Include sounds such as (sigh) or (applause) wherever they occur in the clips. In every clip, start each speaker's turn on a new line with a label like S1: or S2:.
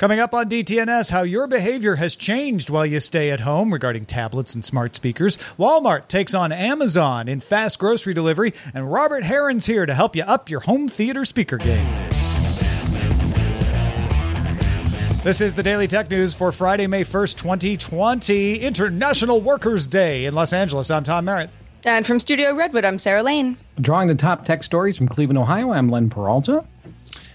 S1: Coming up on DTNS, how your behavior has changed while you stay at home regarding tablets and smart speakers. Walmart takes on Amazon in fast grocery delivery, and Robert Heron's here to help you up your home theater speaker game. This is the Daily Tech News for Friday, May 1st, 2020, International Workers' Day in Los Angeles. I'm Tom Merritt.
S2: And from Studio Redwood, I'm Sarah Lane.
S3: Drawing the top tech stories from Cleveland, Ohio, I'm Len Peralta.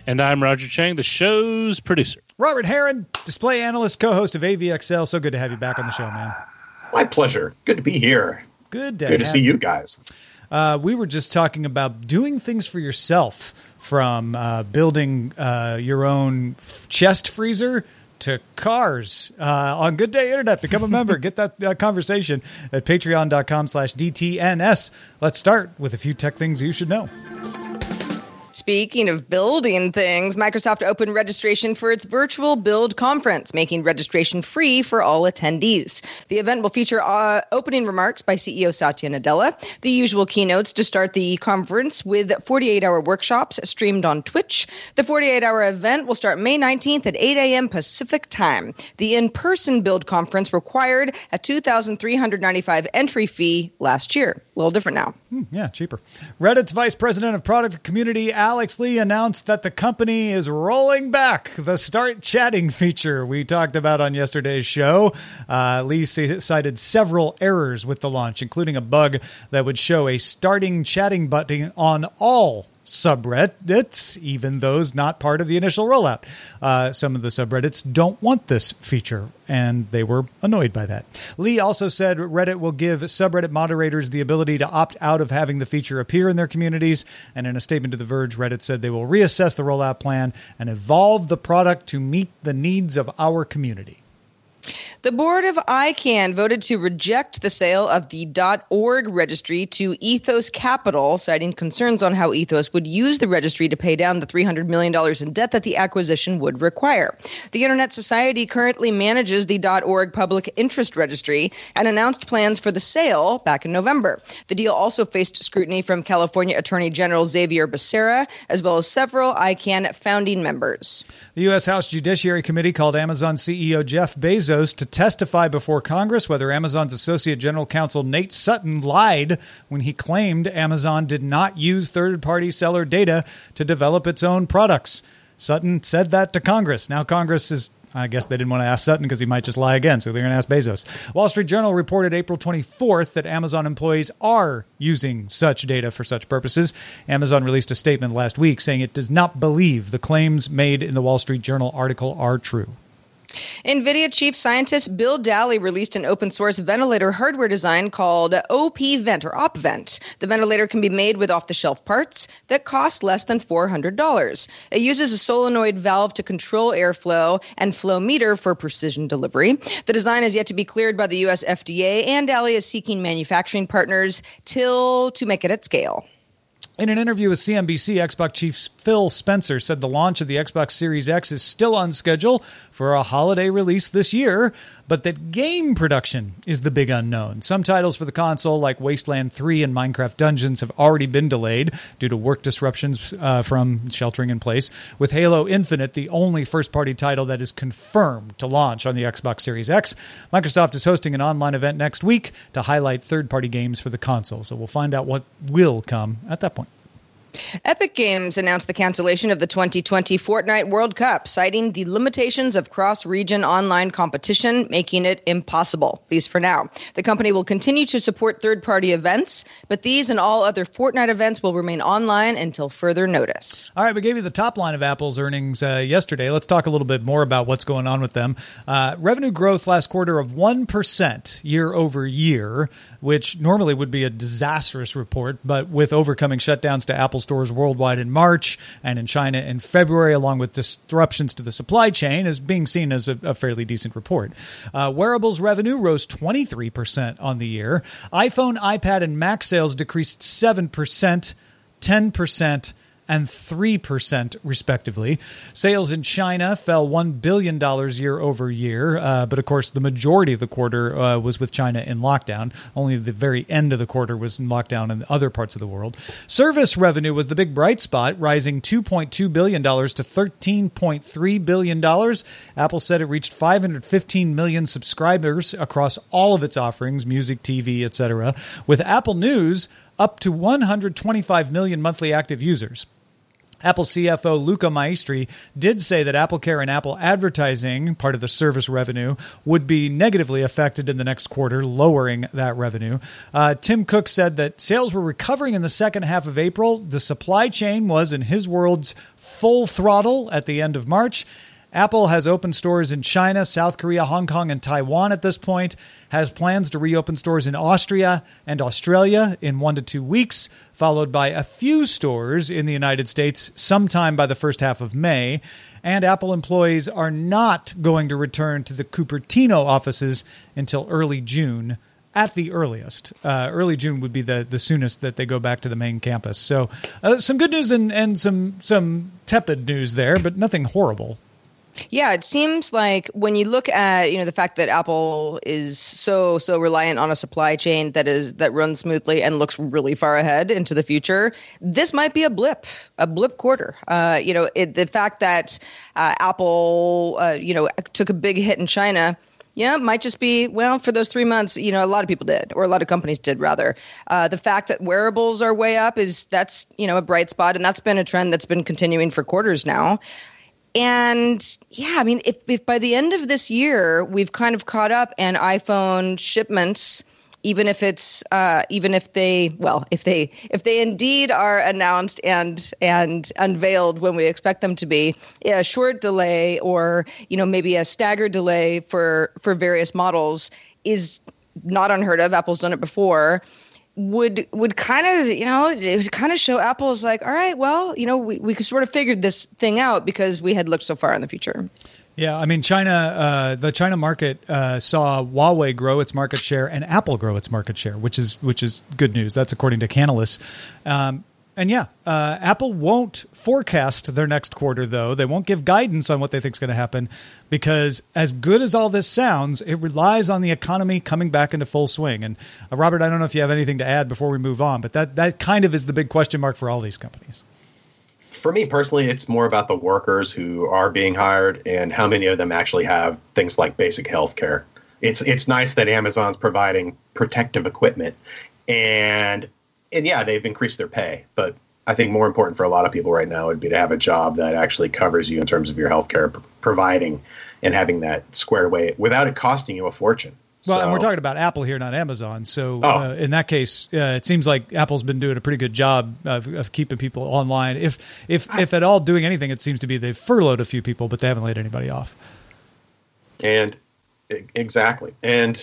S4: And I'm Roger Chang, the show's producer.
S1: Robert Heron, display analyst, co host of AVXL. So good to have you back on the show, man.
S5: My pleasure. Good to be here.
S1: Good to,
S5: good to see you guys.
S1: Uh, we were just talking about doing things for yourself from uh, building uh, your own chest freezer to cars uh, on Good Day Internet. Become a member. Get that conversation at patreon.com slash DTNS. Let's start with a few tech things you should know.
S2: Speaking of building things, Microsoft opened registration for its virtual build conference, making registration free for all attendees. The event will feature uh, opening remarks by CEO Satya Nadella, the usual keynotes to start the conference with 48 hour workshops streamed on Twitch. The 48 hour event will start May 19th at 8 a.m. Pacific time. The in person build conference required a 2,395 entry fee last year. A little different now.
S1: Hmm, yeah, cheaper. Reddit's vice president of product community, Alex Lee announced that the company is rolling back the start chatting feature we talked about on yesterday's show. Uh, Lee cited several errors with the launch, including a bug that would show a starting chatting button on all subreddits, even those not part of the initial rollout. Uh, some of the subreddits don't want this feature, and they were annoyed by that. Lee also said Reddit will give subreddit moderators the ability to opt out of having the feature appear in their communities. And in a statement to The Verge, Reddit said they will reassess the rollout plan and evolve the product to meet the needs of our community.
S2: The board of ICANN voted to reject the sale of the .org registry to Ethos Capital, citing concerns on how Ethos would use the registry to pay down the $300 million in debt that the acquisition would require. The Internet Society currently manages the .org public interest registry and announced plans for the sale back in November. The deal also faced scrutiny from California Attorney General Xavier Becerra, as well as several ICANN founding members.
S1: The U.S. House Judiciary Committee called Amazon CEO Jeff Bezos to testify before Congress whether Amazon's Associate General Counsel Nate Sutton lied when he claimed Amazon did not use third party seller data to develop its own products. Sutton said that to Congress. Now Congress is I guess they didn't want to ask Sutton because he might just lie again, so they're going to ask Bezos. Wall Street Journal reported April 24th that Amazon employees are using such data for such purposes. Amazon released a statement last week saying it does not believe the claims made in the Wall Street Journal article are true.
S2: NVIDIA chief scientist Bill Dally released an open source ventilator hardware design called OP-Vent or OpVent. The ventilator can be made with off the shelf parts that cost less than $400. It uses a solenoid valve to control airflow and flow meter for precision delivery. The design is yet to be cleared by the US FDA, and Dally is seeking manufacturing partners till to make it at scale.
S1: In an interview with CNBC, Xbox chief Phil Spencer said the launch of the Xbox Series X is still on schedule for a holiday release this year, but that game production is the big unknown. Some titles for the console, like Wasteland 3 and Minecraft Dungeons, have already been delayed due to work disruptions uh, from sheltering in place, with Halo Infinite the only first party title that is confirmed to launch on the Xbox Series X. Microsoft is hosting an online event next week to highlight third party games for the console, so we'll find out what will come at that point.
S2: Epic Games announced the cancellation of the 2020 Fortnite World Cup, citing the limitations of cross region online competition, making it impossible, at least for now. The company will continue to support third party events, but these and all other Fortnite events will remain online until further notice.
S1: All right, we gave you the top line of Apple's earnings uh, yesterday. Let's talk a little bit more about what's going on with them. Uh, revenue growth last quarter of 1% year over year, which normally would be a disastrous report, but with overcoming shutdowns to Apple's stores worldwide in March and in China in February, along with disruptions to the supply chain, is being seen as a, a fairly decent report. Uh, wearables revenue rose 23% on the year. iPhone, iPad, and Mac sales decreased 7%, 10%, and 3%, respectively. Sales in China fell $1 billion year over year, uh, but of course, the majority of the quarter uh, was with China in lockdown. Only the very end of the quarter was in lockdown in other parts of the world. Service revenue was the big bright spot, rising $2.2 billion to $13.3 billion. Apple said it reached 515 million subscribers across all of its offerings music, TV, etc., with Apple News up to 125 million monthly active users. Apple CFO Luca Maestri did say that Apple Care and Apple advertising, part of the service revenue, would be negatively affected in the next quarter, lowering that revenue. Uh, Tim Cook said that sales were recovering in the second half of April. The supply chain was, in his words, full throttle at the end of March. Apple has opened stores in China, South Korea, Hong Kong, and Taiwan at this point, has plans to reopen stores in Austria and Australia in one to two weeks, followed by a few stores in the United States sometime by the first half of May. And Apple employees are not going to return to the Cupertino offices until early June at the earliest. Uh, early June would be the, the soonest that they go back to the main campus. So, uh, some good news and, and some some tepid news there, but nothing horrible.
S2: Yeah, it seems like when you look at you know the fact that Apple is so so reliant on a supply chain that is that runs smoothly and looks really far ahead into the future, this might be a blip, a blip quarter. Uh, you know, it, the fact that uh, Apple uh, you know took a big hit in China. Yeah, might just be well for those three months. You know, a lot of people did, or a lot of companies did, rather. Uh, the fact that wearables are way up is that's you know a bright spot, and that's been a trend that's been continuing for quarters now. And yeah, I mean, if, if by the end of this year we've kind of caught up and iPhone shipments, even if it's uh, even if they well if they if they indeed are announced and and unveiled when we expect them to be a short delay or you know maybe a staggered delay for for various models is not unheard of. Apple's done it before would would kind of you know it would kind of show Apple is like all right well you know we, we sort of figured this thing out because we had looked so far in the future.
S1: Yeah i mean china uh, the china market uh, saw huawei grow its market share and apple grow its market share which is which is good news. That's according to canalys. Um, and yeah, uh, Apple won't forecast their next quarter, though. They won't give guidance on what they think is going to happen because, as good as all this sounds, it relies on the economy coming back into full swing. And uh, Robert, I don't know if you have anything to add before we move on, but that, that kind of is the big question mark for all these companies.
S5: For me personally, it's more about the workers who are being hired and how many of them actually have things like basic health care. It's, it's nice that Amazon's providing protective equipment. And and yeah, they've increased their pay, but I think more important for a lot of people right now would be to have a job that actually covers you in terms of your health care p- providing and having that squared away without it costing you a fortune.
S1: Well,
S5: so,
S1: and we're talking about Apple here, not Amazon. So
S5: Oh.
S1: uh, in that case, uh, it seems like Apple's been doing a pretty good job of, of keeping people online. If if if at all doing anything, it seems to be they've furloughed a few people, but they haven't laid anybody off.
S5: and exactly. And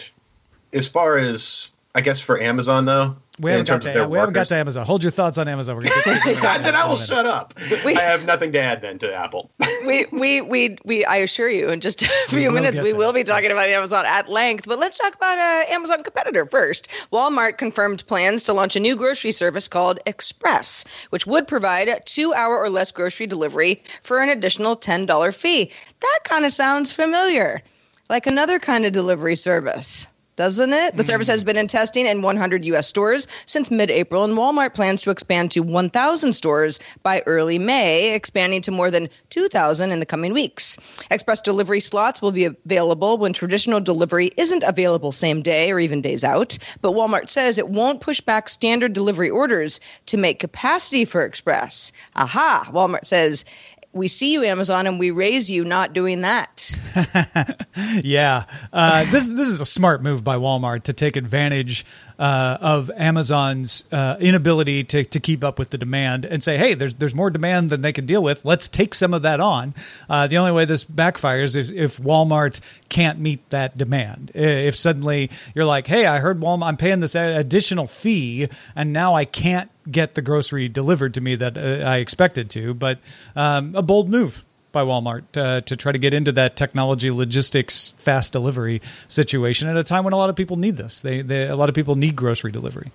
S5: as far as I guess for Amazon though,
S1: we haven't got to we haven't got to Amazon. Hold your thoughts on Amazon. We're gonna
S5: get to (laughs) then I will shut up. We, I have nothing to add then to Apple. (laughs)
S2: we we we we I assure you, in just a few minutes, we will be talking about Amazon at length. But let's talk about an uh, Amazon competitor first. Walmart confirmed plans to launch a new grocery service called Express, which would provide a two-hour or less grocery delivery for an additional ten dollar fee. That kind of sounds familiar, like another kind of delivery service doesn't it? The service mm-hmm. has been in testing in 100 U.S. stores since mid April, and Walmart plans to expand to 1,000 stores by early May, expanding to more than 2,000 in the coming weeks. Express delivery slots will be available when traditional delivery isn't available same day or even days out, but Walmart says it won't push back standard delivery orders to make capacity for Express. Aha! Walmart says we see you amazon and we raise you not doing that (laughs)
S1: yeah uh, this this is a smart move by walmart to take advantage uh, of Amazon's uh, inability to, to keep up with the demand and say, hey, there's there's more demand than they can deal with. Let's take some of that on. Uh, the only way this backfires is if Walmart can't meet that demand. If suddenly you're like, hey, I heard Walmart, I'm paying this additional fee, and now I can't get the grocery delivered to me that uh, I expected to. But um, a bold move by Walmart uh, to try to get into that technology, logistics, fast delivery situation at a time when a lot of people need this. They, they a lot of people need grocery delivery.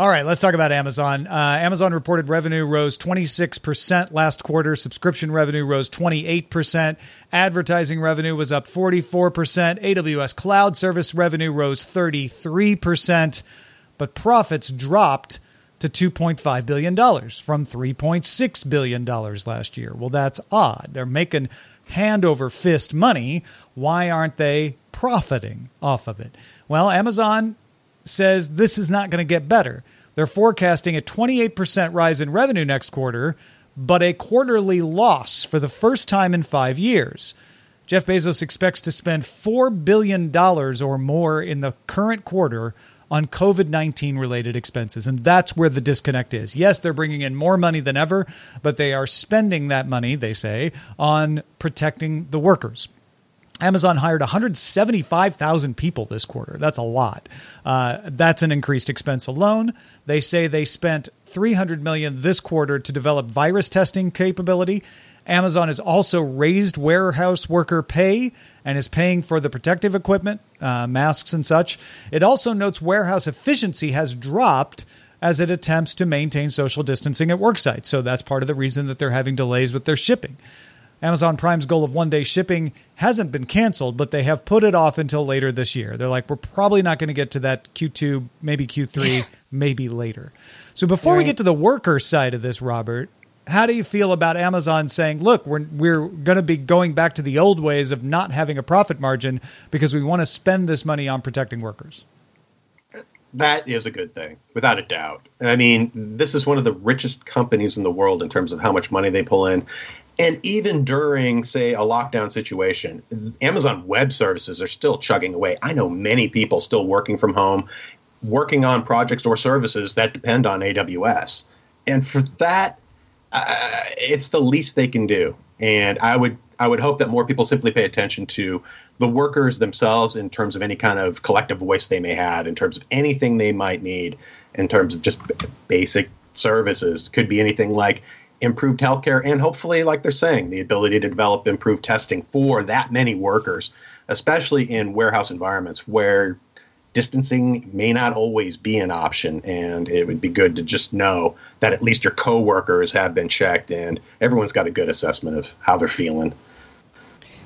S1: All right, let's talk about Amazon. Uh, Amazon reported revenue rose 26% last quarter. Subscription revenue rose 28%. Advertising revenue was up 44%. AWS cloud service revenue rose 33%. But profits dropped to $2.5 billion from $3.6 billion last year. Well, that's odd. They're making hand over fist money. Why aren't they profiting off of it? Well, Amazon says this is not going to get better. They're forecasting a 28% rise in revenue next quarter, but a quarterly loss for the first time in five years. Jeff Bezos expects to spend $4 billion or more in the current quarter on COVID 19 related expenses. And that's where the disconnect is. Yes, they're bringing in more money than ever, but they are spending that money, they say, on protecting the workers. Amazon hired 175,000 people this quarter. That's a lot. Uh, that's an increased expense alone. They say they spent 300 million this quarter to develop virus testing capability Amazon has also raised warehouse worker pay and is paying for the protective equipment, uh, masks, and such. It also notes warehouse efficiency has dropped as it attempts to maintain social distancing at work sites. So that's part of the reason that they're having delays with their shipping. Amazon Prime's goal of one day shipping hasn't been canceled, but they have put it off until later this year. They're like, we're probably not going to get to that Q2, maybe Q3, maybe later. So before right. we get to the worker side of this, Robert, how do you feel about Amazon saying, "Look, we're we're going to be going back to the old ways of not having a profit margin because we want to spend this money on protecting workers"?
S5: That is a good thing, without a doubt. I mean, this is one of the richest companies in the world in terms of how much money they pull in. And even during, say, a lockdown situation, Amazon Web Services are still chugging away. I know many people still working from home, working on projects or services that depend on AWS. And for that, uh, it's the least they can do. And I would I would hope that more people simply pay attention to the workers themselves in terms of any kind of collective voice they may have, in terms of anything they might need, in terms of just basic services. Could be anything like improved healthcare and hopefully, like they're saying, the ability to develop improved testing for that many workers, especially in warehouse environments where distancing may not always be an option and it would be good to just know that at least your coworkers have been checked and everyone's got a good assessment of how they're feeling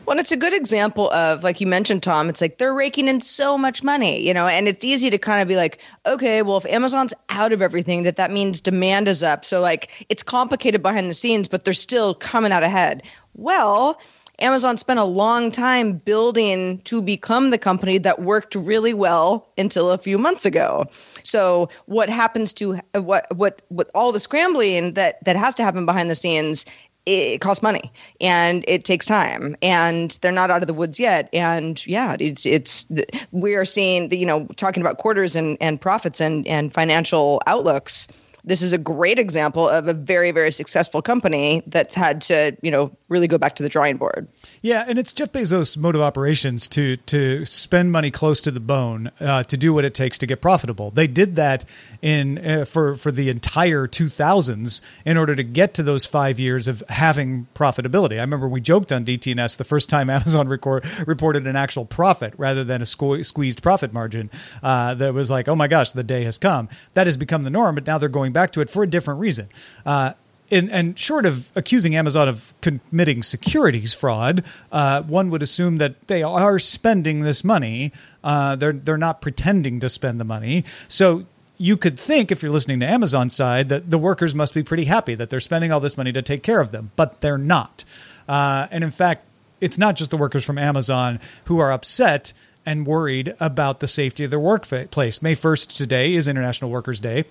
S2: well, it's a good example of, like you mentioned, Tom, it's like they're raking in so much money, you know, and it's easy to kind of be like, okay, well, if Amazon's out of everything, that that means demand is up. So, like, it's complicated behind the scenes, but they're still coming out ahead. Well, Amazon spent a long time building to become the company that worked really well until a few months ago. So what happens to what what what all the scrambling that that has to happen behind the scenes it costs money and it takes time and they're not out of the woods yet and yeah it's it's we are seeing the you know talking about quarters and and profits and and financial outlooks this is a great example of a very very successful company that's had to you know really go back to the drawing board.
S1: Yeah, and it's Jeff Bezos' mode of operations to to spend money close to the bone uh, to do what it takes to get profitable. They did that in uh, for for the entire 2000s in order to get to those five years of having profitability. I remember we joked on DTNS the first time (laughs) Amazon record, reported an actual profit rather than a sque- squeezed profit margin. Uh, that was like, oh my gosh, the day has come. That has become the norm, but now they're going back to it for a different reason. Uh, in, and short of accusing Amazon of committing securities fraud, uh, one would assume that they are spending this money. Uh, they're they're not pretending to spend the money. So you could think, if you're listening to Amazon side, that the workers must be pretty happy that they're spending all this money to take care of them, but they're not. Uh, and in fact, it's not just the workers from Amazon who are upset and worried about the safety of their workplace. May 1st today is International Workers' Day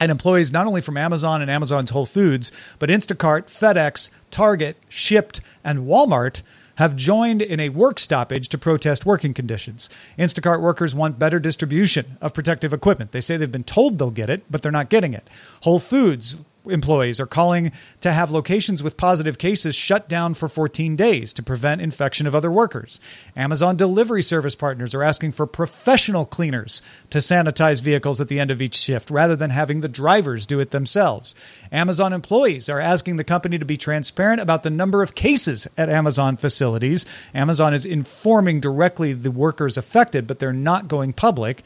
S1: and employees not only from Amazon and Amazon's Whole Foods, but Instacart, FedEx, Target, Shipt, and Walmart have joined in a work stoppage to protest working conditions. Instacart workers want better distribution of protective equipment. They say they've been told they'll get it, but they're not getting it. Whole Foods employees are calling to have locations with positive cases shut down for 14 days to prevent infection of other workers. Amazon delivery service partners are asking for professional cleaners to sanitize vehicles at the end of each shift rather than having the drivers do it themselves. Amazon employees are asking the company to be transparent about the number of cases at Amazon facilities. Amazon is informing directly the workers affected, but they're not going public.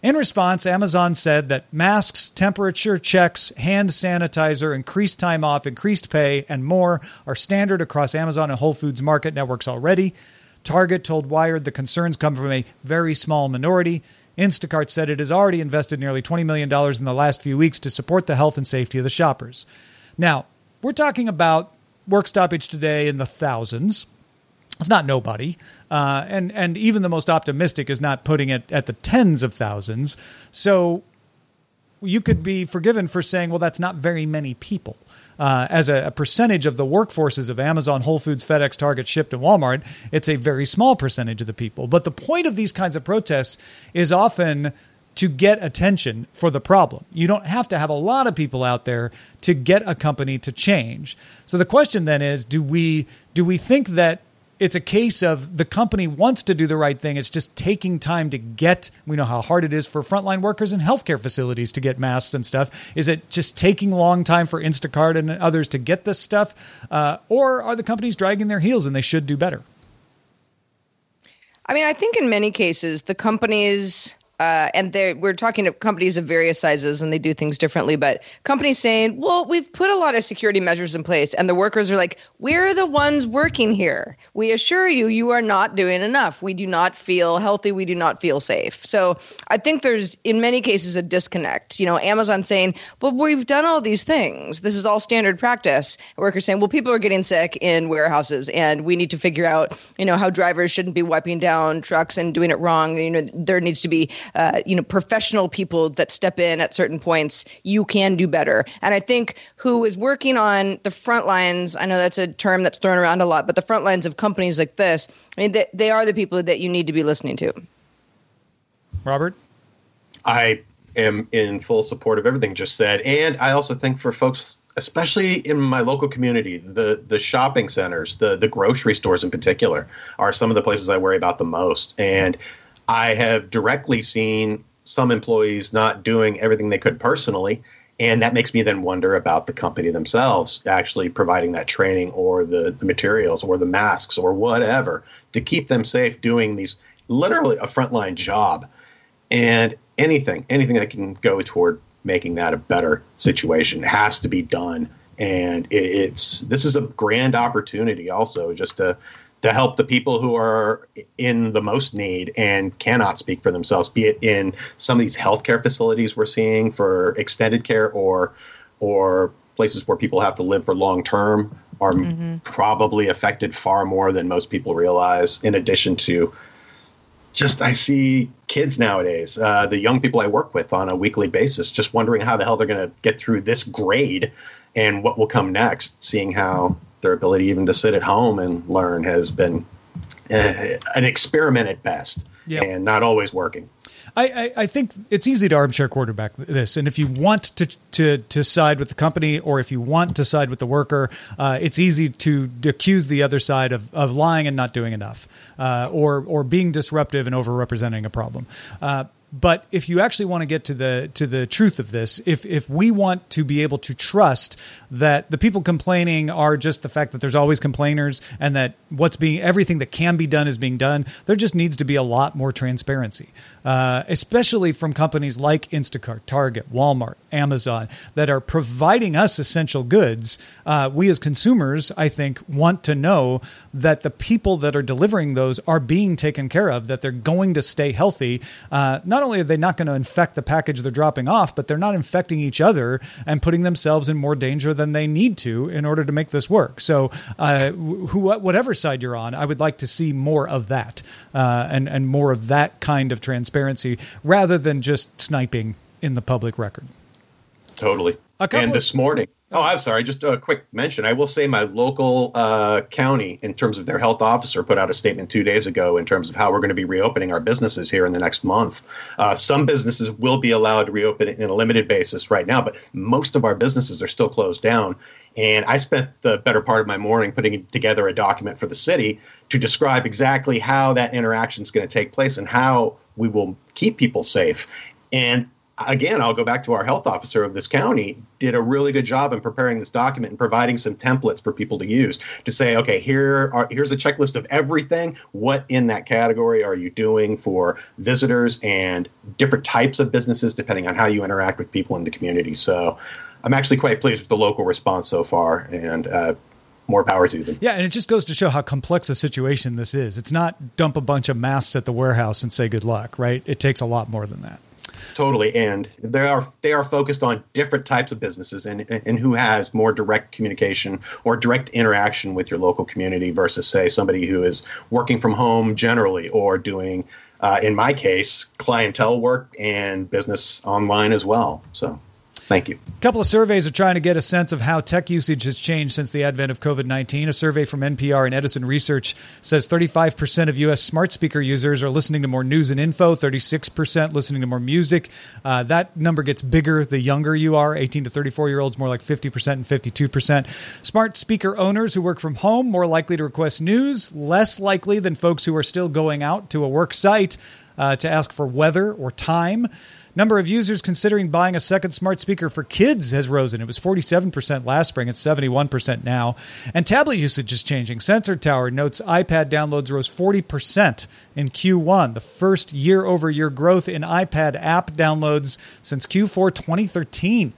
S1: In response, Amazon said that masks, temperature checks, hand sanitizer, increased time off, increased pay, and more are standard across Amazon and Whole Foods market networks already. Target told Wired the concerns come from a very small minority. Instacart said it has already invested nearly $20 million in the last few weeks to support the health and safety of the shoppers. Now, we're talking about work stoppage today in the thousands. It's not nobody, uh, and and even the most optimistic is not putting it at the tens of thousands. So you could be forgiven for saying, well, that's not very many people. Uh, as a, a, percentage of the workforces of Amazon, Whole Foods, FedEx, Target, Shipt, and Walmart, it's a very small percentage of the people. But the point of these kinds of protests is often to get attention for the problem. You don't have to have a lot of people out there to get a company to change. So the question then is, do we do we think that it's a case of the company wants to do the right thing. It's just taking time to get. We know how hard it is for frontline workers in healthcare facilities to get masks and stuff. Is it just taking long time for Instacart and others to get this stuff, uh, or are the companies dragging their heels and they should do better?
S2: I mean, I think in many cases the companies uh, and we're talking to companies of various sizes and they do things differently but companies saying well we've put a lot of security measures in place. And the workers are like we're the ones working here. We assure you you are not doing enough. We do not feel healthy. We do not feel safe. So i think there's in many cases a disconnect. You know amazon saying well we've done all these things. This is all standard practice. Workers saying well people are getting sick in warehouses and we need to figure out you know how drivers shouldn't be wiping down trucks and doing it wrong. You know there needs to be uh, you know professional people that step in at certain points you can do better. And i think who is working on the front lines i know that's a term that's thrown around a lot but the front lines of companies like this i mean they, they are the people that you need to be listening to.
S1: Robert?
S5: I am in full support of everything just said. And i also think for folks especially in my local community, the the shopping centers, the the grocery stores in particular, are some of the places I worry about the most. And I have directly seen some employees not doing everything they could personally. And that makes me then wonder about the company themselves actually providing that training or the, the materials or the masks or whatever to keep them safe doing these literally a frontline job. And anything, anything that can go toward making that a better situation has to be done. And it, it's this is a grand opportunity also just to to help the people who are in the most need and cannot speak for themselves, be it in some of these healthcare facilities we're seeing for extended care or or places where people have to live for long term are mm-hmm. probably affected far more than most people realize. In addition to just I see kids nowadays, uh, the young people I work with on a weekly basis, just wondering how the hell they're going to get through this grade and what will come next, seeing how their ability even to sit at home and learn has been uh, an experiment at best yep. and not always working.
S1: I, I, I think it's easy to armchair quarterback this, and if you want to to to side with the company or if you want to side with the worker, uh, it's easy to accuse the other side of, of lying and not doing enough, uh, or or being disruptive and overrepresenting a problem. Uh, but if you actually want to get to the to the truth of this, if if we want to be able to trust that the people complaining are just the fact that there's always complainers and that what's being everything that can be done is being done, there just needs to be a lot more transparency, uh, especially from companies like Instacart, Target, Walmart, Amazon that are providing us essential goods. Uh, we as consumers, I think, want to know that the people that are delivering those are being taken care of, that they're going to stay healthy. Uh, not only are they not going to infect the package they're dropping off, but they're not infecting each other and putting themselves in more danger than they need to in order to make this work. So, uh, who, whatever side you're on, I would like to see more of that uh, and and more of that kind of transparency rather than just sniping in the public record.
S5: Totally. And this morning, oh, I'm sorry, just a quick mention. I will say my local uh, county, in terms of their health officer, put out a statement two days ago in terms of how we're going to be reopening our businesses here in the next month. Uh, some businesses will be allowed to reopen in a limited basis right now, but most of our businesses are still closed down. And I spent the better part of my morning putting together a document for the city to describe exactly how that interaction is going to take place and how we will keep people safe. And again, I'll go back to our health officer of this county, did a really good job in preparing this document and providing some templates for people to use to say, okay, here are here's a checklist of everything. What in that category are you doing for visitors and different types of businesses, depending on how you interact with people in the community. So I'm actually quite pleased with the local response so far and uh, more power to them.
S1: Yeah, and it just goes to show how complex a situation this is. It's not dump a bunch of masks at the warehouse and say good luck, right? It takes a lot more than that.
S5: Totally, and they are they are focused on different types of businesses and and who has more direct communication or direct interaction with your local community versus say somebody who is working from home generally or doing, uh, in my case, clientele work and business online as well. So, thank you.
S1: A couple of surveys are trying to get a sense of how tech usage has changed since the advent of COVID 19. A survey from NPR and Edison Research says 35% of U.S. smart speaker users are listening to more news and info, 36% listening to more music. Uh, that number gets bigger the younger you are 18 to 34 year olds, more like 50% and 52%. Smart speaker owners who work from home, more likely to request news, less likely than folks who are still going out to a work site uh, to ask for weather or time. Number of users considering buying a second smart speaker for kids has risen. It was 47% last spring. It's 71% now. And tablet usage is changing. Sensor Tower notes iPad downloads rose 40% in Q1, the first year over year growth in iPad app downloads since Q4 2013.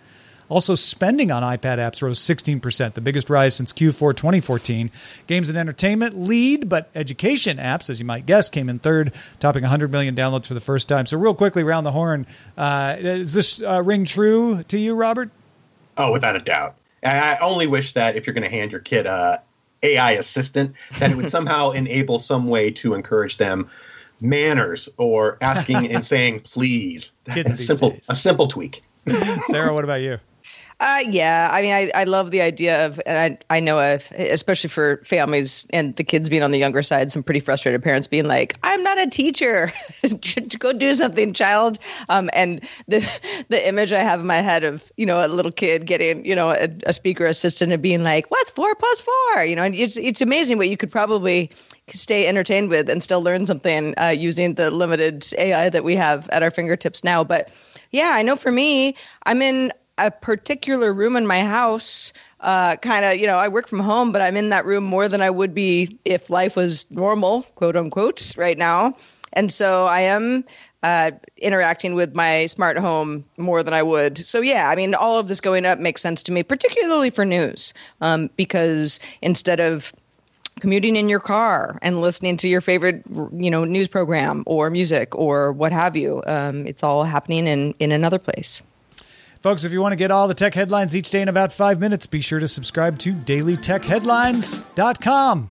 S1: Also, spending on iPad apps rose 16%, the biggest rise since Q4 2014. Games and entertainment lead, but education apps, as you might guess, came in third, topping 100 million downloads for the first time. So, real quickly, round the horn, uh, does this uh, ring true to you, Robert?
S5: Oh, without a doubt. I only wish that if you're going to hand your kid a AI assistant, that it would (laughs) somehow enable some way to encourage them manners or asking and (laughs) saying please.
S1: Kids
S5: a simple
S1: days.
S5: a simple tweak. (laughs)
S1: Sarah, what about you?
S2: Uh, yeah, I mean, I, I love the idea of, and I, I know of, especially for families and the kids being on the younger side, some pretty frustrated parents being like, "I'm not a teacher, (laughs) go do something, child." Um, and the the image I have in my head of you know a little kid getting you know a, a speaker assistant and being like, "What's four plus four? You know, and it's it's amazing what you could probably stay entertained with and still learn something uh, using the limited AI that we have at our fingertips now. But yeah, I know for me, I'm in a particular room in my house uh, kind of you know i work from home but i'm in that room more than i would be if life was normal quote unquote right now. And so i am uh, interacting with my smart home more than i would. So yeah i mean all of this going up makes sense to me particularly for news um, because instead of commuting in your car and listening to your favorite you know news program or music or what have you um, it's all happening in in another place
S1: Folks, if you want to get all the tech headlines each day in about five minutes, be sure to subscribe to dailytechheadlines.com.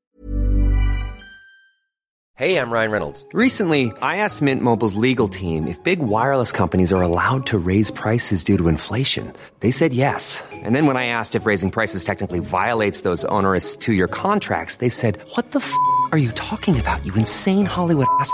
S6: Hey, I'm Ryan Reynolds. Recently, I asked Mint Mobile's legal team if big wireless companies are allowed to raise prices due to inflation. They said yes. And then when I asked if raising prices technically violates those onerous two year contracts, they said, What the f are you talking about, you insane Hollywood ass?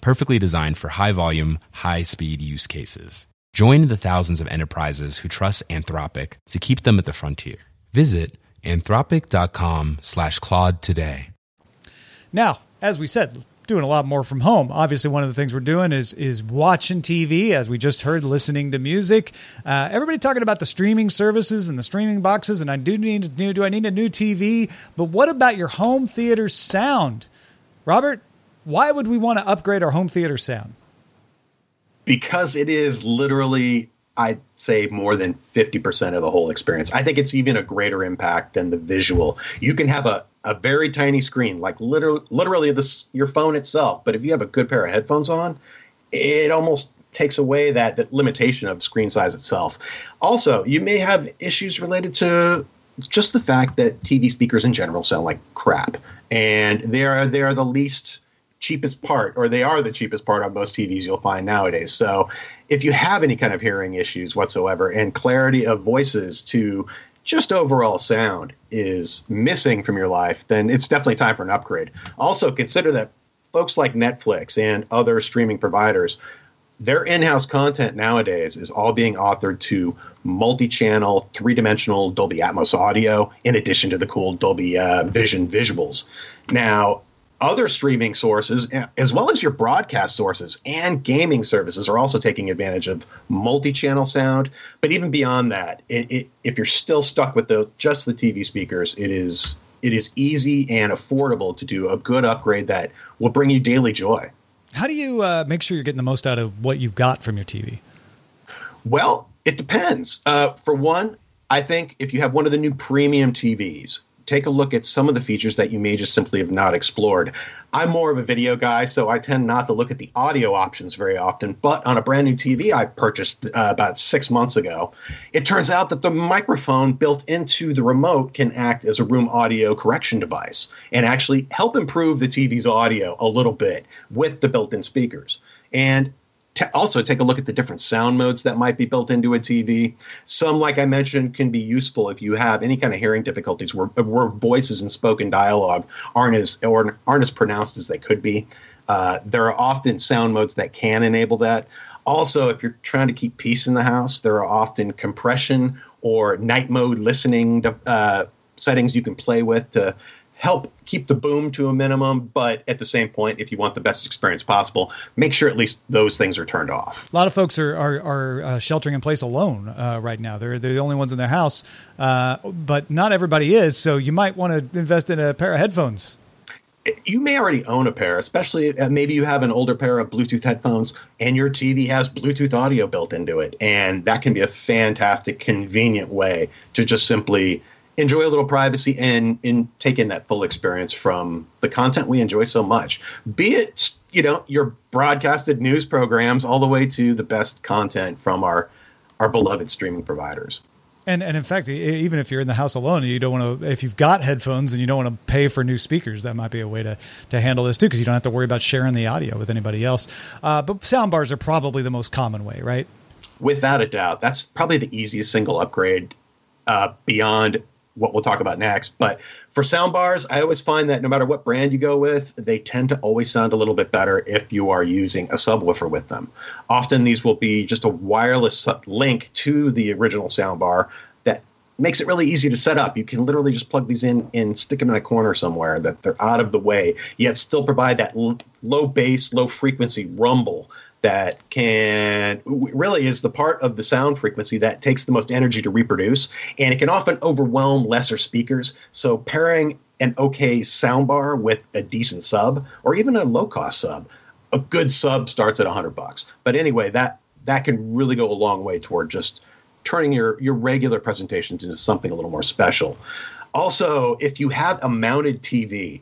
S7: perfectly designed for high volume, high speed use cases. Join the thousands of enterprises who trust Anthropic to keep them at the frontier. Visit anthropic.com slash Claude today.
S1: Now, as we said, doing a lot more from home. Obviously, one of the things we're doing is is watching TV, as we just heard, listening to music. Uh, everybody talking about the streaming services and the streaming boxes, and I do need a new. Do I need a new TV? But what about your home theater sound, Robert? Why would we want to upgrade our home theater sound?
S5: Because it is literally, I'd say, more than 50% of the whole experience. I think it's even a greater impact than the visual. You can have a, a very tiny screen, like literally, literally this, your phone itself. But if you have a good pair of headphones on, it almost takes away that, that limitation of screen size itself. Also, you may have issues related to just the fact that TV speakers in general sound like crap, and they are they are the least cheapest part, or they are the cheapest part on most TVs you'll find nowadays. So if you have any kind of hearing issues whatsoever and clarity of voices to just overall sound is missing from your life, then it's definitely time for an upgrade. Also, consider that folks like Netflix and other streaming providers, their in house content nowadays is all being authored to multi channel, three dimensional Dolby Atmos audio, in addition to the cool Dolby uh, Vision visuals. Now, other streaming sources, as well as your broadcast sources and gaming services, are also taking advantage of multi-channel sound. But even beyond that, it, it, if you're still stuck with the just the TV speakers, it is it is easy and affordable to do a good upgrade that will bring you daily joy.
S1: How do you uh, make sure you're getting the most out of what you've got from your TV?
S5: Well, it depends. Uh, for one, I think if you have one of the new premium TVs, take a look at some of the features that you may just simply have not explored. I'm more of a video guy, so I tend not to look at the audio options very often. But on a brand new TV I purchased uh, about six months ago, it turns out that the microphone built into the remote can act as a room audio correction device and actually help improve the TV's audio a little bit with the built in speakers. And also take a look at the different sound modes that might be built into a TV. Some, like I mentioned, can be useful if you have any kind of hearing difficulties where, where voices and spoken dialogue aren't as or aren't as pronounced as they could be. Uh, there are often sound modes that can enable that. Also, if you're trying to keep peace in the house, there are often compression or night mode listening uh, settings you can play with to help keep the boom to a minimum, but at the same point, if you want the best experience possible, make sure at least those things are turned off.
S1: A lot of folks are are, are uh, sheltering in place alone uh, right now. They're they're the only ones in their house, uh, but not everybody is. So you might want to invest in a pair of headphones.
S5: You may already own a pair, especially uh, maybe you have an older pair of Bluetooth headphones and your TV has Bluetooth audio built into it. And that can be a fantastic, convenient way to just simply enjoy a little privacy and, and take in that full experience from the content we enjoy so much. Be it, you know, your broadcasted news programs all the way to the best content from our our beloved streaming providers.
S1: And and in fact, even if you're in the house alone, you don't want to. If you've got headphones and you don't want to pay for new speakers, that might be a way to to handle this too, because you don't have to worry about sharing the audio with anybody else. Uh, but sound bars are probably the most common way, right?
S5: without a doubt, that's probably the easiest single upgrade uh, beyond what we'll talk about next. But for soundbars, I always find that no matter what brand you go with, they tend to always sound a little bit better if you are using a subwoofer with them. Often these will be just a wireless link to the original soundbar that makes it really easy to set up. You can literally just plug these in and stick them in a corner somewhere that they're out of the way, yet still provide that l- low bass, low frequency rumble that can really is the part of the sound frequency that takes the most energy to reproduce, and it can often overwhelm lesser speakers. So pairing an okay soundbar with a decent sub, or even a low cost sub, a good sub starts at 100 bucks. But anyway, that that can really go a long way toward just turning your your regular presentations into something a little more special. Also, if you have a mounted TV,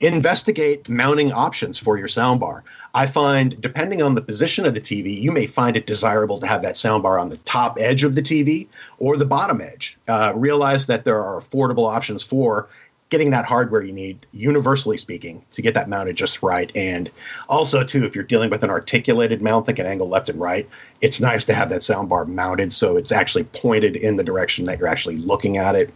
S5: investigate mounting options for your soundbar. I find, depending on the position of the TV, you may find it desirable to have that soundbar on the top edge of the TV or the bottom edge. Uh, realize that there are affordable options for getting that hardware you need, universally speaking, to get that mounted just right. And also, too, if you're dealing with an articulated mount that can angle left and right, it's nice to have that soundbar mounted so it's actually pointed in the direction that you're actually looking at it.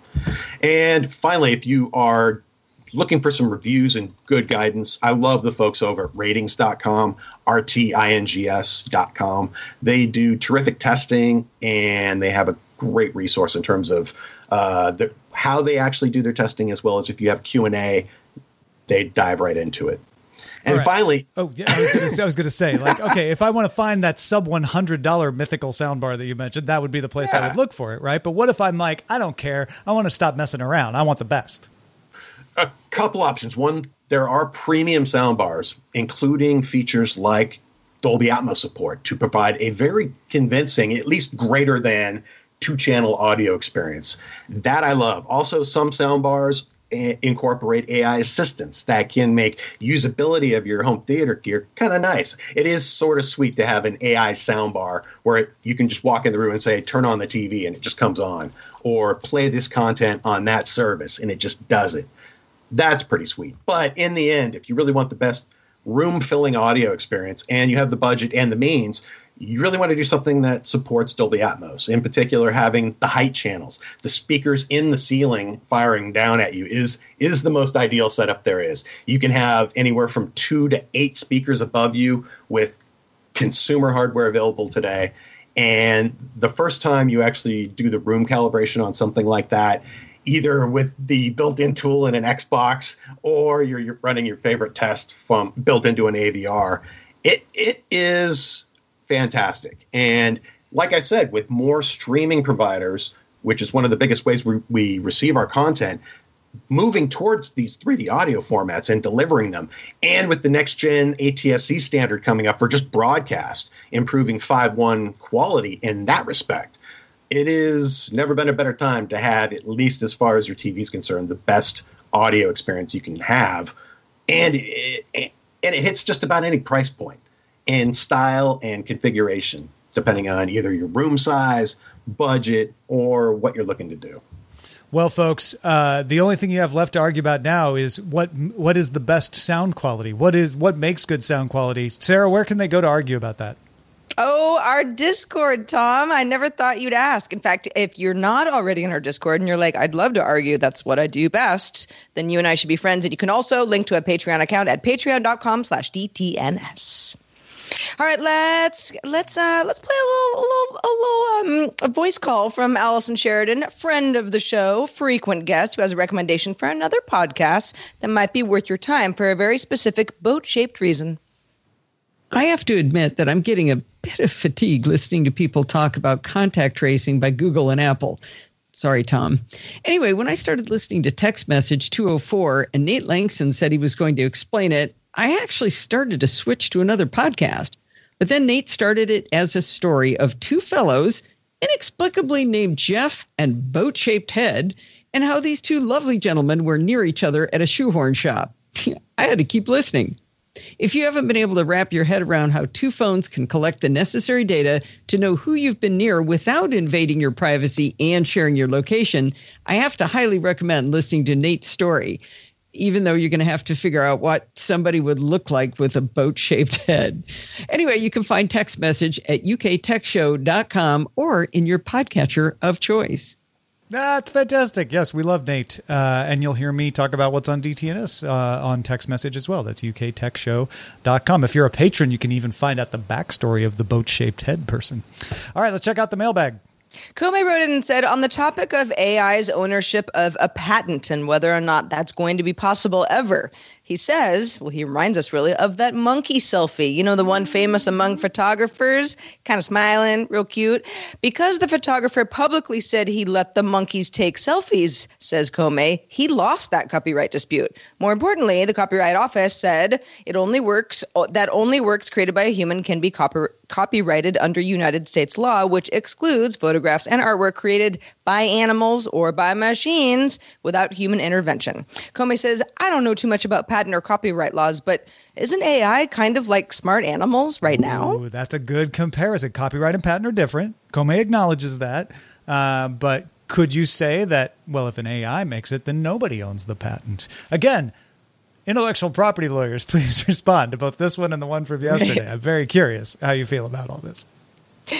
S5: And finally, if you are looking for some reviews and good guidance, I love the folks over at ratings.com, rtings.com. They do terrific testing and they have a great resource in terms of uh, the, how they actually do their testing, as well as if you have Q and A, they dive right into it. And
S1: right.
S5: finally,
S1: oh yeah, I was going to I was going to say like okay, if I want to find that sub one hundred dollar mythical soundbar that you mentioned, that would be the place yeah. I would look for it, right? But what if I'm like, I don't care, I want to stop messing around, I want the best.
S5: A couple options. One, there are premium soundbars, including features like Dolby Atmos support to provide a very convincing, at least greater than two channel audio experience. That I love. Also, some soundbars eh, incorporate AI assistants that can make usability of your home theater gear kind of nice. It is sort of sweet to have an AI soundbar where it, you can just walk in the room and say, turn on the TV and it just comes on, or play this content on that service and it just does it. That's pretty sweet. But in the end, if you really want the best room filling audio experience and you have the budget and the means, you really want to do something that supports Dolby Atmos. In particular, having the height channels, the speakers in the ceiling firing down at you is is the most ideal setup there is. You can have anywhere from two to eight speakers above you with consumer hardware available today. And the first time you actually do the room calibration on something like that, either with the built-in tool in an Xbox or you're, you're running your favorite test from built into an AVR, it it is fantastic. And like I said, with more streaming providers, which is one of the biggest ways we, we receive our content, moving towards these 3D audio formats and delivering them, and with the next gen ATSC standard coming up for just broadcast, improving 5.1 quality in that respect, it is never been a better time to have, at least as far as your TV is concerned, the best audio experience you can have. And it, and it hits just about any price point in style and configuration, depending on either your room size, budget, or what you're looking to do.
S1: Well, folks, uh, the only thing you have left to argue about now is what what is the best sound quality? What is what makes good sound quality? Sarah, where can they go to argue about that?
S2: Oh, our Discord, Tom. I never thought you'd ask. In fact, if you're not already in our Discord and you're like, I'd love to argue, that's what I do best, then you and I should be friends. And you can also link to a Patreon account at patreon.com slash DTNS. All right, let's let's uh let's play a little a little, a little um a voice call from Allison Sheridan, friend of the show, frequent guest who has a recommendation for another podcast that might be worth your time for a very specific boat-shaped reason.
S8: I have to admit that I'm getting a bit of fatigue listening to people talk about contact tracing by Google and Apple. Sorry, Tom. Anyway, when I started listening to Text Message 204 and Nate Lanxon said he was going to explain it, I actually started to switch to another podcast. But then Nate started it as a story of two fellows inexplicably named Jeff and Boat Shaped Head, and how these two lovely gentlemen were near each other at a shoehorn shop. (laughs) I had to keep listening. If you haven't been able to wrap your head around how two phones can collect the necessary data to know who you've been near without invading your privacy and sharing your location, I have to highly recommend listening to Nate's story. even though you're going to have to figure out what somebody would look like with a boat shaped (laughs) head. Anyway, you can find text message at uktechshow.com or in your podcatcher of choice.
S1: That's fantastic. Yes, we love Nate. Uh, and you'll hear me talk about what's on DTNS uh, on text message as well. That's uktechshow.com. If you're a patron, you can even find out the backstory of the boat shaped head person. All right, let's check out the mailbag.
S2: Kome wrote in and said, on the topic of AI's ownership of a patent and whether or not that's going to be possible ever, he says, well, he reminds us really of that monkey selfie, you know, the one famous among photographers, kind of smiling, real cute. Because the photographer publicly said he let the monkeys take selfies, says Kome, he lost that copyright dispute. More importantly, the Copyright Office said it only works, that only works created by a human can be copy, copyrighted under United States law, which excludes photographs and artwork created by animals or by machines without human intervention. Kome says, I don't know too much about patents patent or copyright laws, but isn't AI kind of like smart animals right now?
S1: Ooh, that's a good comparison. Copyright and patent are different. Kome acknowledges that. Uh, but could you say that, well, if an AI makes it, then nobody owns the patent? Again, intellectual property lawyers, (laughs) please respond to both this one and the one from yesterday. (laughs) I'm very curious how you feel about all this.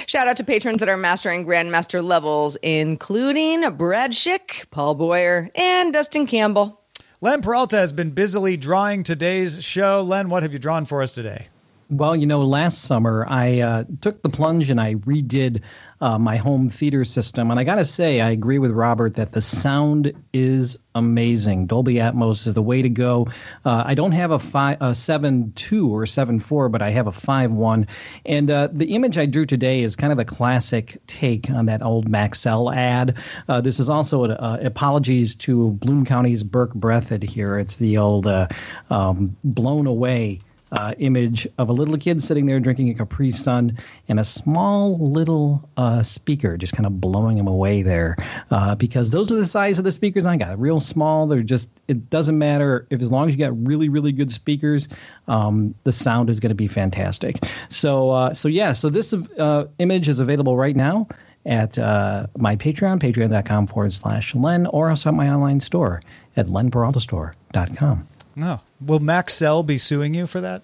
S2: Shout out to patrons at our master and grandmaster levels, including Brad Schick, Paul Boyer, and Dustin Campbell.
S1: Len Peralta has been busily drawing today's show. Len, what have you drawn for us today?
S3: Well, you know, last summer I uh, took the plunge and I redid uh, my home theater system. And I got to say, I agree with Robert that the sound is amazing. Dolby Atmos is the way to go. Uh, I don't have a five, a seven two or seven four, but I have a five one. And uh, the image I drew today is kind of a classic take on that old Maxell ad. Uh, this is also uh, apologies to Bloom County's Burke Breathed here. It's the old uh, um, blown away uh, image of a little kid sitting there drinking a Capri Sun and a small little uh, speaker just kind of blowing him away there. Uh, because those are the size of the speakers I got. Real small. They're just, it doesn't matter if as long as you got really, really good speakers, um, the sound is going to be fantastic. So, uh, so yeah, so this uh, image is available right now at uh, my Patreon, patreon.com forward slash Len, or also at my online store at lenperaltastore.com.
S1: No. Will Maxell be suing you for that?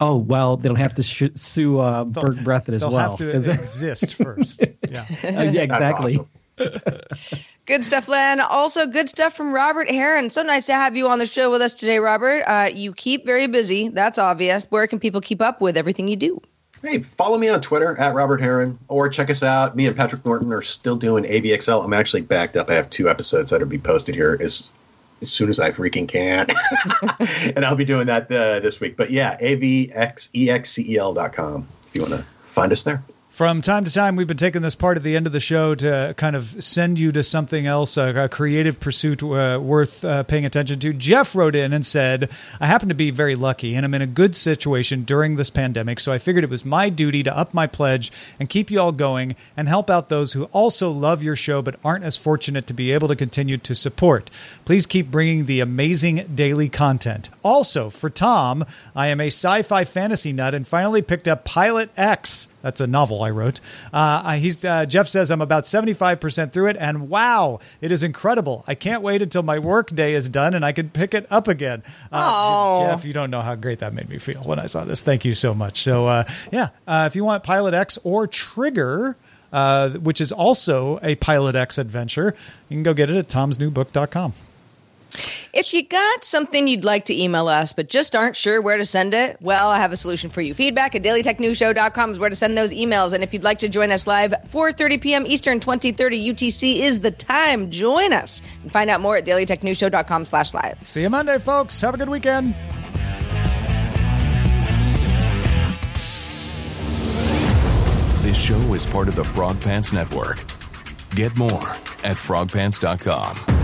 S3: Oh well, they'll have to sh- sue uh, Burke Breathed as
S1: they'll
S3: well.
S1: They'll have to exist first. (laughs) Yeah,
S3: uh, yeah, exactly.
S2: good stuff, Len. Also, good stuff from Robert Heron. So nice to have you on the show with us today, Robert. Uh, you keep very busy. That's obvious. Where can people keep up with everything you do?
S5: Hey, follow me on Twitter at Robert Heron, or check us out. Me and Patrick Norton are still doing AVExcel. I'm actually backed up. I have two episodes that'll be posted here as as soon as I freaking can. (laughs) and I'll be doing that uh, this week. But yeah, avexcel.com if you want to find us there.
S1: From time to time, we've been taking this part at the end of the show to kind of send you to something else, a, a creative pursuit uh, worth uh, paying attention to. Jeff wrote in and said, I happen to be very lucky and I'm in a good situation during this pandemic, so I figured it was my duty to up my pledge and keep you all going and help out those who also love your show but aren't as fortunate to be able to continue to support. Please keep bringing the amazing daily content. Also, for Tom, I am a sci fi fantasy nut and finally picked up Pilot X. That's a novel I wrote. Uh, he's uh, Jeff says I'm about 75% through it, and wow, it is incredible. I can't wait until my work day is done and I can pick it up again. Uh, Jeff, you don't know how great that made me feel when I saw this. Thank you so much. So uh, yeah, uh, if you want Pilot X or Trigger. Uh, which is also a Pilot X adventure. You can go get it at tomsnewbook.com.
S2: If you got something you'd like to email us, but just aren't sure where to send it, well, I have a solution for you. Feedback at dailytechnewsshow.com is where to send those emails. And if you'd like to join us live, 4.30 p.m. Eastern, 2030 UTC is the time. Join us and find out more at dailytechnewsshow.com slash live.
S1: See you Monday, folks. Have a good weekend.
S9: This show is part of the Frog Pants Network. Get more at frogpants.com.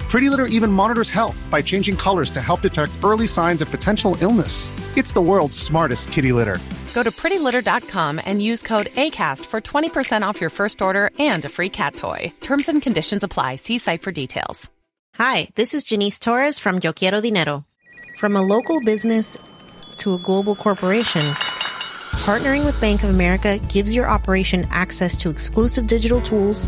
S10: Pretty Litter even monitors health by changing colors to help detect early signs of potential illness. It's the world's smartest kitty litter.
S11: Go to prettylitter.com and use code ACAST for 20% off your first order and a free cat toy. Terms and conditions apply. See site for details.
S12: Hi, this is Janice Torres from Yo Quiero Dinero. From a local business to a global corporation, partnering with Bank of America gives your operation access to exclusive digital tools,